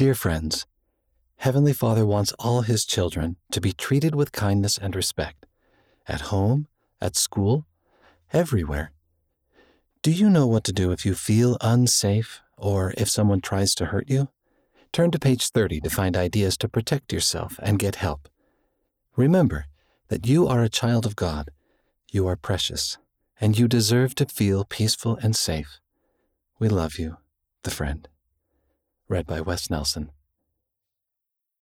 Dear friends, Heavenly Father wants all his children to be treated with kindness and respect at home, at school, everywhere. Do you know what to do if you feel unsafe or if someone tries to hurt you? Turn to page 30 to find ideas to protect yourself and get help. Remember that you are a child of God, you are precious, and you deserve to feel peaceful and safe. We love you, the friend. Read by Wes Nelson.